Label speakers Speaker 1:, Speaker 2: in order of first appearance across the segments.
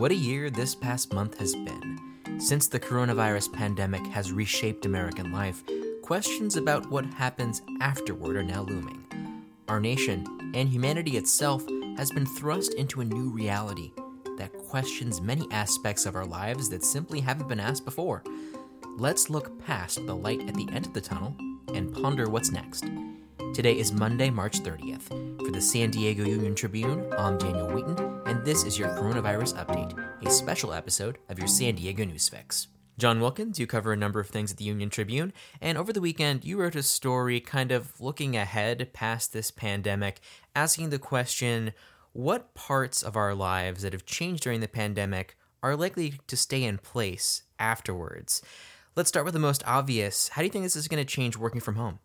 Speaker 1: What a year this past month has been. Since the coronavirus pandemic has reshaped American life, questions about what happens afterward are now looming. Our nation and humanity itself has been thrust into a new reality that questions many aspects of our lives that simply haven't been asked before. Let's look past the light at the end of the tunnel and ponder what's next. Today is Monday, March 30th. For the San Diego Union Tribune, I'm Daniel Wheaton, and this is your Coronavirus Update, a special episode of your San Diego News Fix. John Wilkins, you cover a number of things at the Union Tribune, and over the weekend you wrote a story kind of looking ahead past this pandemic, asking the question what parts of our lives that have changed during the pandemic are likely to stay in place afterwards? Let's start with the most obvious. How do you think this is going to change working from home?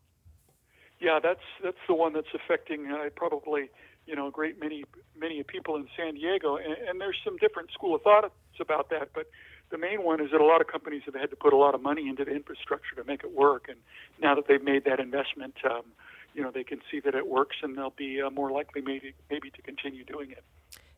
Speaker 2: Yeah, that's that's the one that's affecting uh, probably you know a great many many people in San Diego, and, and there's some different school of thoughts about that. But the main one is that a lot of companies have had to put a lot of money into the infrastructure to make it work, and now that they've made that investment, um, you know they can see that it works, and they'll be uh, more likely maybe maybe to continue doing it.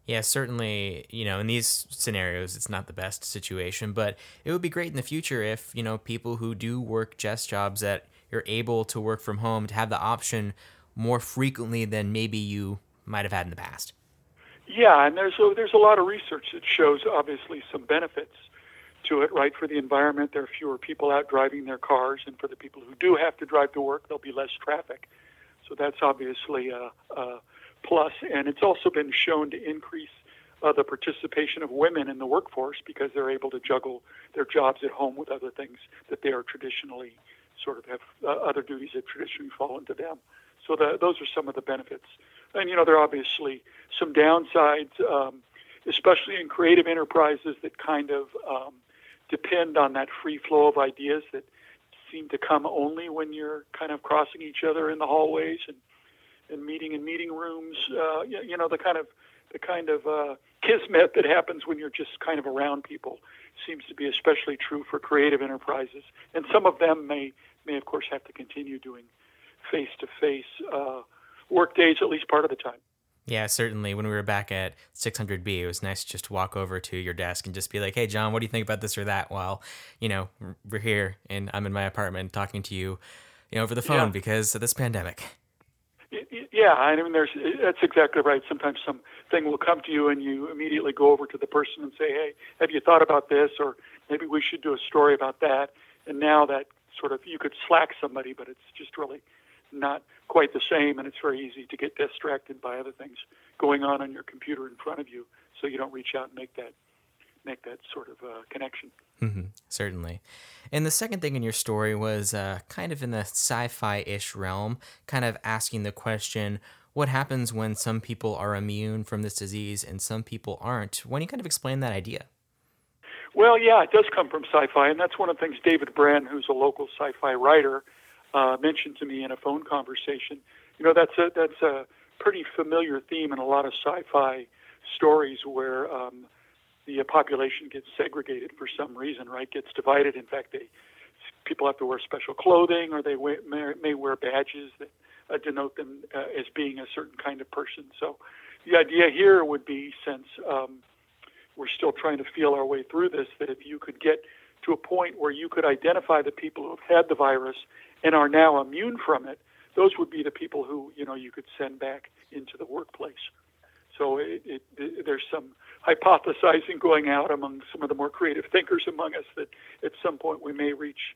Speaker 1: Yeah, certainly, you know, in these scenarios, it's not the best situation, but it would be great in the future if, you know, people who do work desk jobs that you're able to work from home to have the option more frequently than maybe you might have had in the past.
Speaker 2: Yeah, and there's a, there's a lot of research that shows obviously some benefits to it, right? For the environment, there are fewer people out driving their cars, and for the people who do have to drive to work, there'll be less traffic. So that's obviously a, a plus, and it's also been shown to increase uh, the participation of women in the workforce because they're able to juggle their jobs at home with other things that they are traditionally sort of have uh, other duties that traditionally fall into them. So the, those are some of the benefits. And, you know, there are obviously some downsides, um, especially in creative enterprises that kind of um, depend on that free flow of ideas that seem to come only when you're kind of crossing each other in the hallways and, and meeting in meeting rooms. Uh, you, you know, the kind of the kind of uh, kismet that happens when you're just kind of around people seems to be especially true for creative enterprises. And some of them may may of course have to continue doing face to face work days at least part of the time.
Speaker 1: Yeah, certainly. When we were back at 600B, it was nice just to walk over to your desk and just be like, "Hey, John, what do you think about this or that?" While you know we're here and I'm in my apartment talking to you, you know, over the phone yeah. because of this pandemic.
Speaker 2: Yeah, I mean, there's that's exactly right. Sometimes something will come to you, and you immediately go over to the person and say, "Hey, have you thought about this?" Or maybe we should do a story about that. And now that sort of you could slack somebody, but it's just really not quite the same, and it's very easy to get distracted by other things going on on your computer in front of you, so you don't reach out and make that make that sort of uh, connection.
Speaker 1: Mm-hmm, certainly. And the second thing in your story was uh, kind of in the sci-fi ish realm, kind of asking the question. What happens when some people are immune from this disease and some people aren't? Why don't you kind of explain that idea?
Speaker 2: Well, yeah, it does come from sci-fi, and that's one of the things David Brin, who's a local sci-fi writer, uh, mentioned to me in a phone conversation. You know, that's a that's a pretty familiar theme in a lot of sci-fi stories where um, the population gets segregated for some reason, right? Gets divided. In fact, they people have to wear special clothing, or they may, may wear badges that uh, denote them uh, as being a certain kind of person. So, the idea here would be, since um, we're still trying to feel our way through this, that if you could get to a point where you could identify the people who have had the virus and are now immune from it, those would be the people who you know you could send back into the workplace. So it, it, it, there's some hypothesizing going out among some of the more creative thinkers among us that at some point we may reach,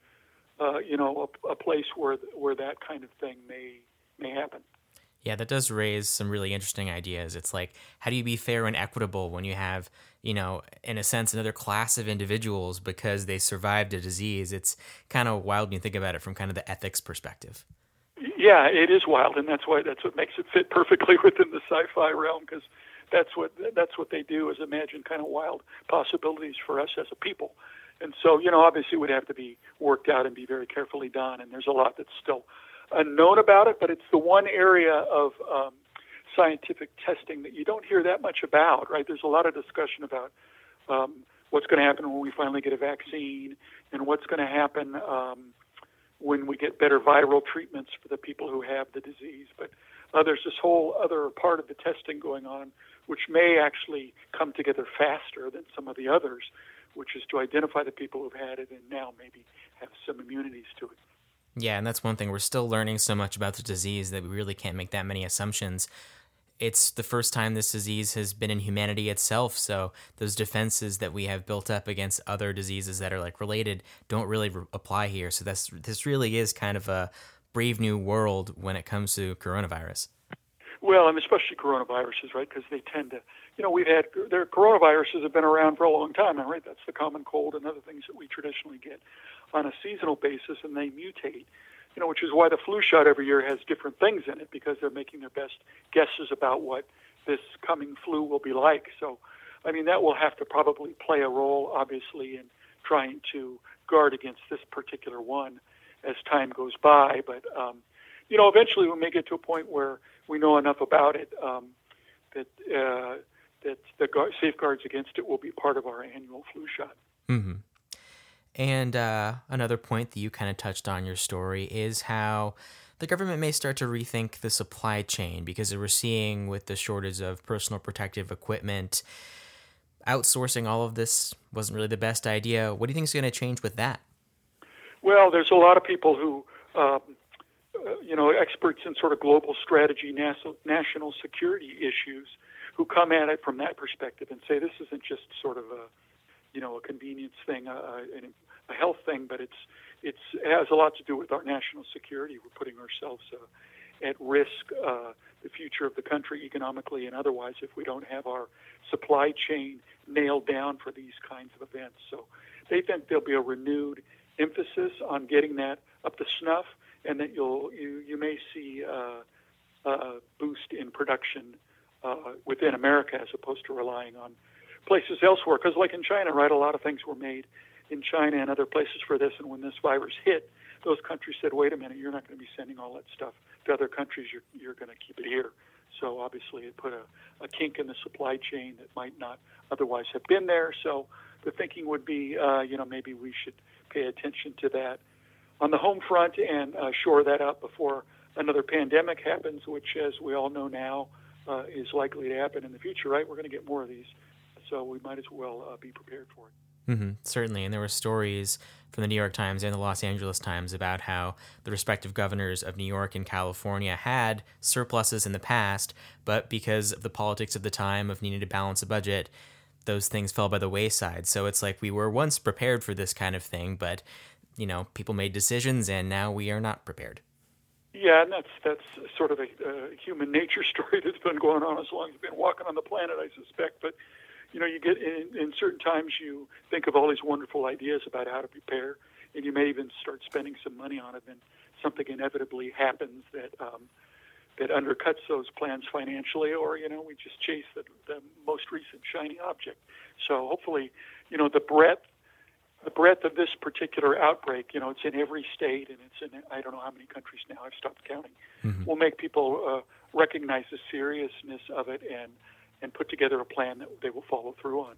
Speaker 2: uh, you know, a, a place where where that kind of thing may may happen.
Speaker 1: Yeah, that does raise some really interesting ideas. It's like, how do you be fair and equitable when you have, you know, in a sense, another class of individuals because they survived a disease? It's kind of wild when you think about it from kind of the ethics perspective.
Speaker 2: Yeah, it is wild, and that's why that's what makes it fit perfectly within the sci-fi realm because that's what that's what they do is imagine kind of wild possibilities for us as a people. And so, you know, obviously, it would have to be worked out and be very carefully done. And there's a lot that's still unknown about it, but it's the one area of um, scientific testing that you don't hear that much about, right? There's a lot of discussion about um, what's going to happen when we finally get a vaccine and what's going to happen, um, when we get better viral treatments for the people who have the disease. But uh, there's this whole other part of the testing going on, which may actually come together faster than some of the others, which is to identify the people who've had it and now maybe have some immunities to it.
Speaker 3: Yeah, and that's one thing. We're still learning so much about the disease that we really can't make that many assumptions. It's the first time this disease has been in humanity itself, so those defenses that we have built up against other diseases that are like related don't really re- apply here. So that's this really is kind of a brave new world when it comes to coronavirus.
Speaker 2: Well, and especially coronaviruses, right? Because they tend to, you know, we've had their coronaviruses have been around for a long time, and right? That's the common cold and other things that we traditionally get on a seasonal basis, and they mutate. You know, which is why the flu shot every year has different things in it because they're making their best guesses about what this coming flu will be like. So, I mean, that will have to probably play a role, obviously, in trying to guard against this particular one as time goes by. But um, you know, eventually we may get to a point where we know enough about it um, that uh, that the safeguards against it will be part of our annual flu shot.
Speaker 3: Mm-hmm. And uh, another point that you kind of touched on your story is how the government may start to rethink the supply chain because we're seeing with the shortage of personal protective equipment, outsourcing all of this wasn't really the best idea. What do you think is going to change with that?
Speaker 2: Well, there's a lot of people who um, you know, experts in sort of global strategy, national, national security issues, who come at it from that perspective and say this isn't just sort of a, you know, a convenience thing, a, a health thing, but it's it's it has a lot to do with our national security. We're putting ourselves uh, at risk, uh, the future of the country economically and otherwise, if we don't have our supply chain nailed down for these kinds of events. So they think there'll be a renewed emphasis on getting that up to snuff and that you'll you you may see uh, a boost in production uh, within America as opposed to relying on places elsewhere. Because like in China, right, a lot of things were made in China and other places for this. And when this virus hit, those countries said, "Wait a minute, you're not going to be sending all that stuff to other countries. You're you're going to keep it here." So obviously, it put a, a kink in the supply chain that might not otherwise have been there. So the thinking would be, uh, you know, maybe we should pay attention to that on the home front and uh, shore that up before another pandemic happens, which, as we all know now, uh, is likely to happen in the future. Right? We're going to get more of these, so we might as well uh, be prepared for it.
Speaker 3: Mm-hmm, certainly, and there were stories from the New York Times and the Los Angeles Times about how the respective governors of New York and California had surpluses in the past, but because of the politics of the time of needing to balance a budget, those things fell by the wayside. So it's like we were once prepared for this kind of thing, but you know, people made decisions and now we are not prepared.
Speaker 2: Yeah, and that's that's sort of a, a human nature story that's been going on as long as we've been walking on the planet, I suspect. But you know, you get in, in certain times you think of all these wonderful ideas about how to prepare, and you may even start spending some money on it. and something inevitably happens that um, that undercuts those plans financially, or you know, we just chase the, the most recent shiny object. So hopefully, you know, the breadth the breadth of this particular outbreak, you know, it's in every state and it's in I don't know how many countries now. I've stopped counting. Mm-hmm. Will make people uh, recognize the seriousness of it and and put together a plan that they will follow through on.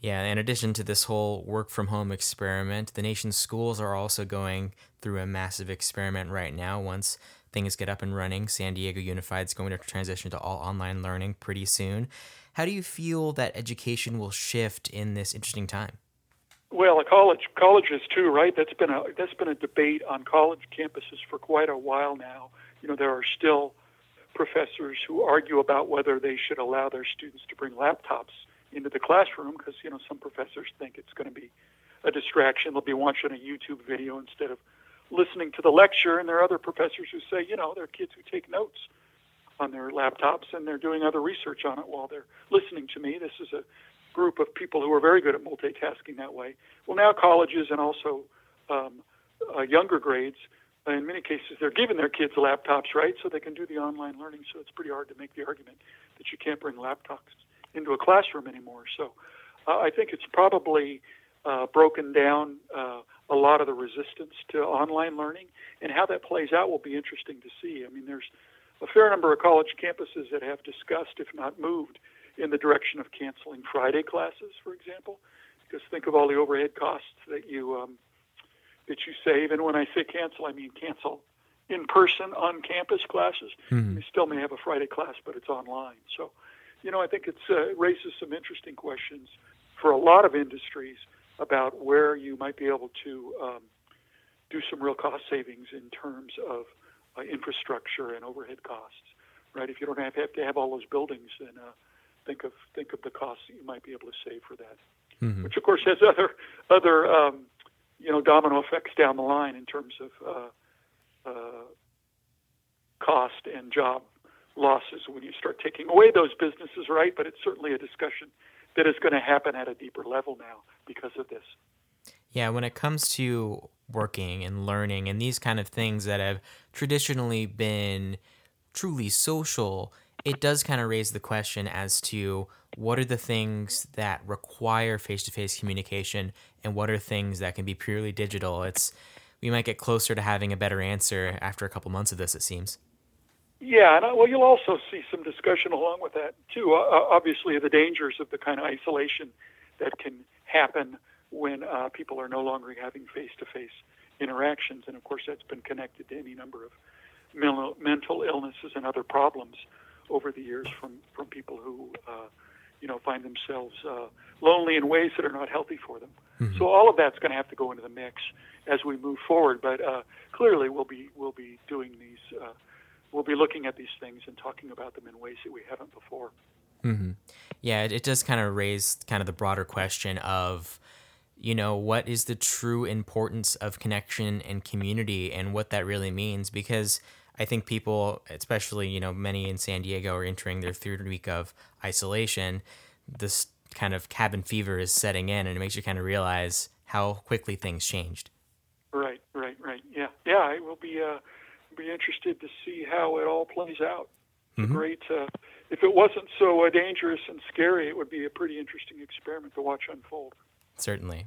Speaker 3: Yeah, in addition to this whole work from home experiment, the nation's schools are also going through a massive experiment right now. Once things get up and running, San Diego Unified is going to transition to all online learning pretty soon. How do you feel that education will shift in this interesting time?
Speaker 2: Well, a college colleges too, right? That's been a that's been a debate on college campuses for quite a while now. You know, there are still professors who argue about whether they should allow their students to bring laptops into the classroom because you know some professors think it's going to be a distraction. They'll be watching a YouTube video instead of listening to the lecture, and there are other professors who say, you know, there are kids who take notes on their laptops and they're doing other research on it while they're listening to me. This is a group of people who are very good at multitasking that way. Well, now colleges and also um, uh, younger grades, in many cases, they're giving their kids laptops, right, so they can do the online learning. So it's pretty hard to make the argument that you can't bring laptops into a classroom anymore. So uh, I think it's probably uh, broken down uh, a lot of the resistance to online learning, and how that plays out will be interesting to see. I mean, there's a fair number of college campuses that have discussed, if not moved, in the direction of canceling Friday classes, for example, because think of all the overhead costs that you um, that you save. And when I say cancel, I mean cancel in person on campus classes. Mm-hmm. We still may have a Friday class, but it's online. So, you know, I think it's, uh, it raises some interesting questions for a lot of industries about where you might be able to um, do some real cost savings in terms of uh, infrastructure and overhead costs. Right? If you don't have, have to have all those buildings, then uh, think of think of the costs that you might be able to save for that. Mm-hmm. Which of course has other other um, you know domino effects down the line in terms of uh, uh, cost and job losses when you start taking away those businesses, right? But it's certainly a discussion that is going to happen at a deeper level now because of this.
Speaker 1: Yeah, when it comes to working and learning and these kind of things that have traditionally been truly social, it does kind of raise the question as to what are the things that require face-to-face communication and what are things that can be purely digital. It's we might get closer to having a better answer after a couple months of this. It seems.
Speaker 2: Yeah, and uh, well, you'll also see some discussion along with that too. Uh, obviously, the dangers of the kind of isolation that can happen when uh, people are no longer having face-to-face interactions, and of course, that's been connected to any number of mental illnesses and other problems over the years from from people who uh, you know find themselves uh, lonely in ways that are not healthy for them. Mm-hmm. So all of that's going to have to go into the mix as we move forward. But uh, clearly, we'll be we'll be doing these. Uh, we'll be looking at these things and talking about them in ways that we haven't before.
Speaker 1: Mm-hmm. Yeah, it, it does kind of raise kind of the broader question of you know, what is the true importance of connection and community and what that really means? Because I think people, especially, you know, many in San Diego are entering their third week of isolation. This kind of cabin fever is setting in and it makes you kind of realize how quickly things changed.
Speaker 2: Right, right, right. Yeah. Yeah, I will be uh, be interested to see how it all plays out. Mm-hmm. Great. Uh, if it wasn't so uh, dangerous and scary, it would be a pretty interesting experiment to watch unfold
Speaker 1: certainly.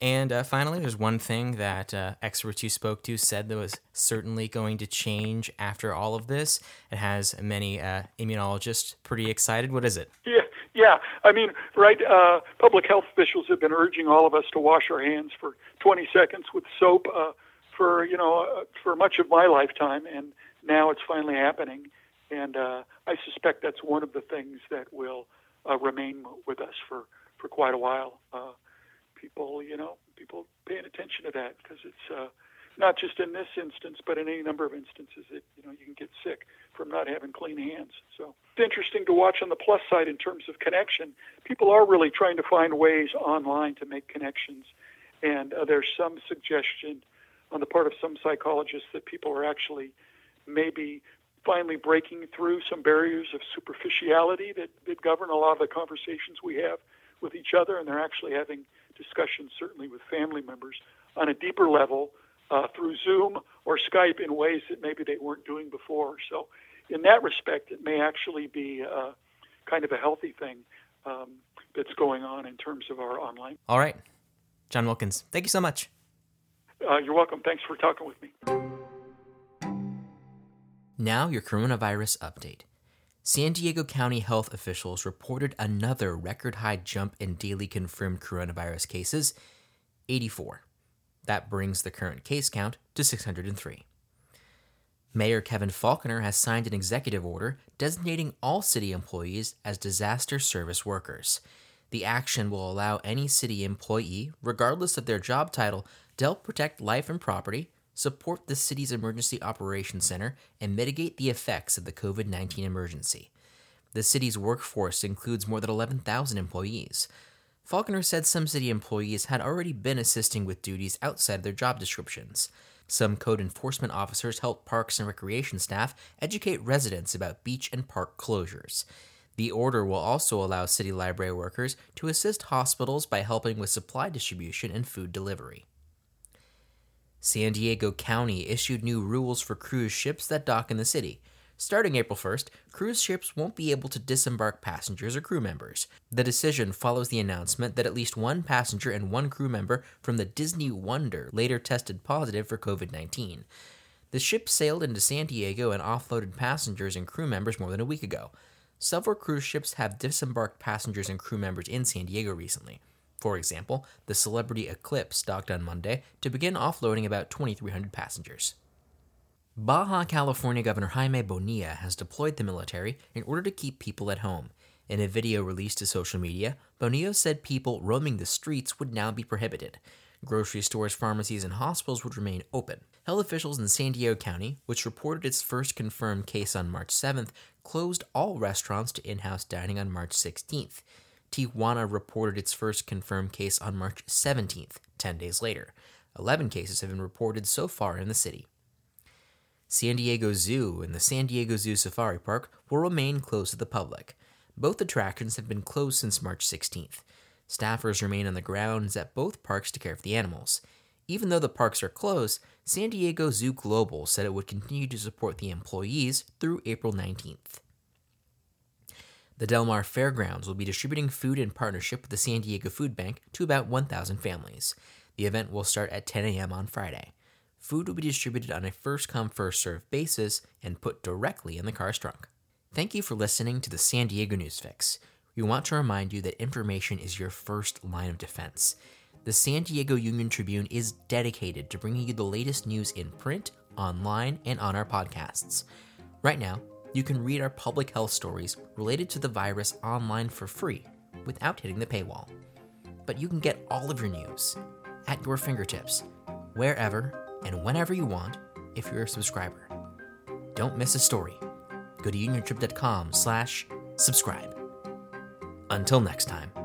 Speaker 1: And uh, finally, there's one thing that uh, experts you spoke to said that was certainly going to change after all of this. It has many uh, immunologists pretty excited. What is it?
Speaker 2: Yeah, yeah. I mean, right. Uh, public health officials have been urging all of us to wash our hands for 20 seconds with soap uh, for you know uh, for much of my lifetime, and now it's finally happening. And I suspect that's one of the things that will remain with us for for quite a while people, you know, people paying attention to that because it's uh, not just in this instance, but in any number of instances that you know you can get sick from not having clean hands. So it's interesting to watch on the plus side in terms of connection. People are really trying to find ways online to make connections, and uh, there's some suggestion on the part of some psychologists that people are actually maybe finally breaking through some barriers of superficiality that, that govern a lot of the conversations we have with each other, and they're actually having discussions, certainly with family members, on a deeper level uh, through Zoom or Skype in ways that maybe they weren't doing before. So, in that respect, it may actually be uh, kind of a healthy thing um, that's going on in terms of our online.
Speaker 1: All right. John Wilkins, thank you so much.
Speaker 2: Uh, you're welcome. Thanks for talking with me.
Speaker 1: Now, your coronavirus update. San Diego County health officials reported another record high jump in daily confirmed coronavirus cases 84. That brings the current case count to 603. Mayor Kevin Faulconer has signed an executive order designating all city employees as disaster service workers. The action will allow any city employee, regardless of their job title, to help protect life and property, support the city's emergency operations center, and mitigate the effects of the COVID 19 emergency. The city's workforce includes more than 11,000 employees. Faulconer said some city employees had already been assisting with duties outside their job descriptions. Some code enforcement officers helped parks and recreation staff educate residents about beach and park closures. The order will also allow city library workers to assist hospitals by helping with supply distribution and food delivery. San Diego County issued new rules for cruise ships that dock in the city. Starting April 1st, cruise ships won't be able to disembark passengers or crew members. The decision follows the announcement that at least one passenger and one crew member from the Disney Wonder later tested positive for COVID 19. The ship sailed into San Diego and offloaded passengers and crew members more than a week ago. Several cruise ships have disembarked passengers and crew members in San Diego recently. For example, the Celebrity Eclipse docked on Monday to begin offloading about 2,300 passengers. Baja California Governor Jaime Bonilla has deployed the military in order to keep people at home. In a video released to social media, Bonilla said people roaming the streets would now be prohibited. Grocery stores, pharmacies, and hospitals would remain open. Health officials in San Diego County, which reported its first confirmed case on March 7th, closed all restaurants to in house dining on March 16th. Tijuana reported its first confirmed case on March 17th, 10 days later. 11 cases have been reported so far in the city. San Diego Zoo and the San Diego Zoo Safari Park will remain closed to the public. Both attractions have been closed since March 16th. Staffers remain on the grounds at both parks to care for the animals. Even though the parks are closed, San Diego Zoo Global said it would continue to support the employees through April 19th. The Del Mar Fairgrounds will be distributing food in partnership with the San Diego Food Bank to about 1,000 families. The event will start at 10 a.m. on Friday. Food will be distributed on a first come, first served basis and put directly in the car's trunk. Thank you for listening to the San Diego News Fix. We want to remind you that information is your first line of defense. The San Diego Union Tribune is dedicated to bringing you the latest news in print, online, and on our podcasts. Right now, you can read our public health stories related to the virus online for free without hitting the paywall. But you can get all of your news at your fingertips, wherever and whenever you want if you're a subscriber. Don't miss a story. Go to uniontrib.com slash subscribe. Until next time.